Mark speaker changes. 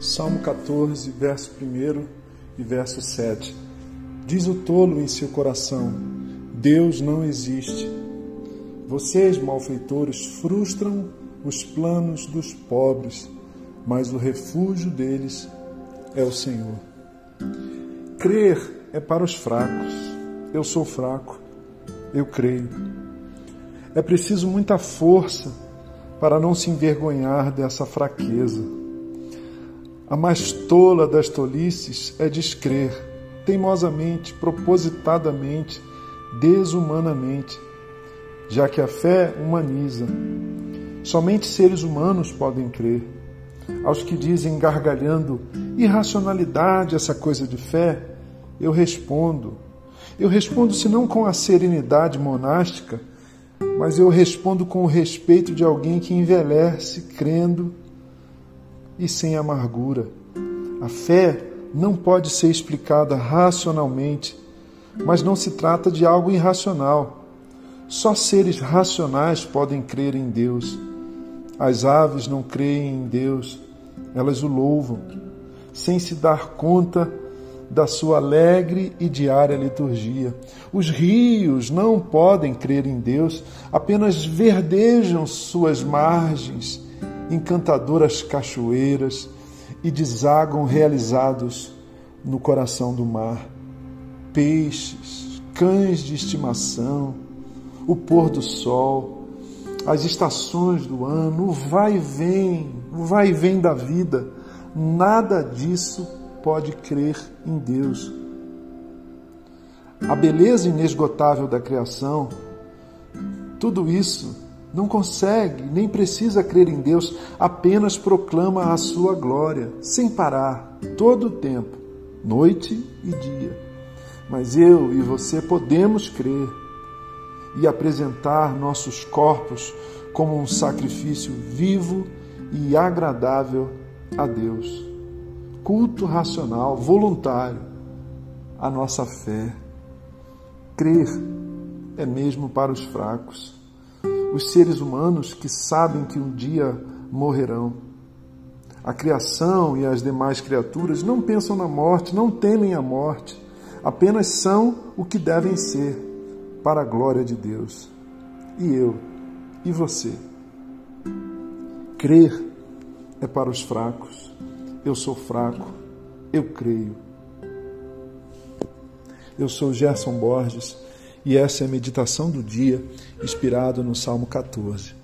Speaker 1: Salmo 14, verso 1 e verso 7. Diz o tolo em seu coração: Deus não existe. Vocês, malfeitores, frustram os planos dos pobres, mas o refúgio deles é o Senhor. Crer é para os fracos. Eu sou fraco, eu creio. É preciso muita força para não se envergonhar dessa fraqueza. A mais tola das tolices é descrer, teimosamente, propositadamente, desumanamente, já que a fé humaniza. Somente seres humanos podem crer. Aos que dizem gargalhando irracionalidade essa coisa de fé, eu respondo. Eu respondo se não com a serenidade monástica, mas eu respondo com o respeito de alguém que envelhece crendo e sem amargura. A fé não pode ser explicada racionalmente, mas não se trata de algo irracional. Só seres racionais podem crer em Deus. As aves não creem em Deus, elas o louvam, sem se dar conta da sua alegre e diária liturgia. Os rios não podem crer em Deus, apenas verdejam suas margens, encantadoras cachoeiras, e desagam realizados no coração do mar. Peixes, cães de estimação, o pôr do sol, as estações do ano, o vai e vem, o vai e vem da vida, nada disso pode crer em Deus. A beleza inesgotável da criação, tudo isso não consegue nem precisa crer em Deus, apenas proclama a sua glória, sem parar, todo o tempo, noite e dia. Mas eu e você podemos crer e apresentar nossos corpos como um sacrifício vivo e agradável a Deus culto racional, voluntário, a nossa fé. Crer é mesmo para os fracos, os seres humanos que sabem que um dia morrerão. A criação e as demais criaturas não pensam na morte, não temem a morte, apenas são o que devem ser para a glória de Deus. E eu, e você? Crer é para os fracos eu sou fraco, eu creio. Eu sou Gerson Borges e essa é a meditação do dia, inspirado no Salmo 14.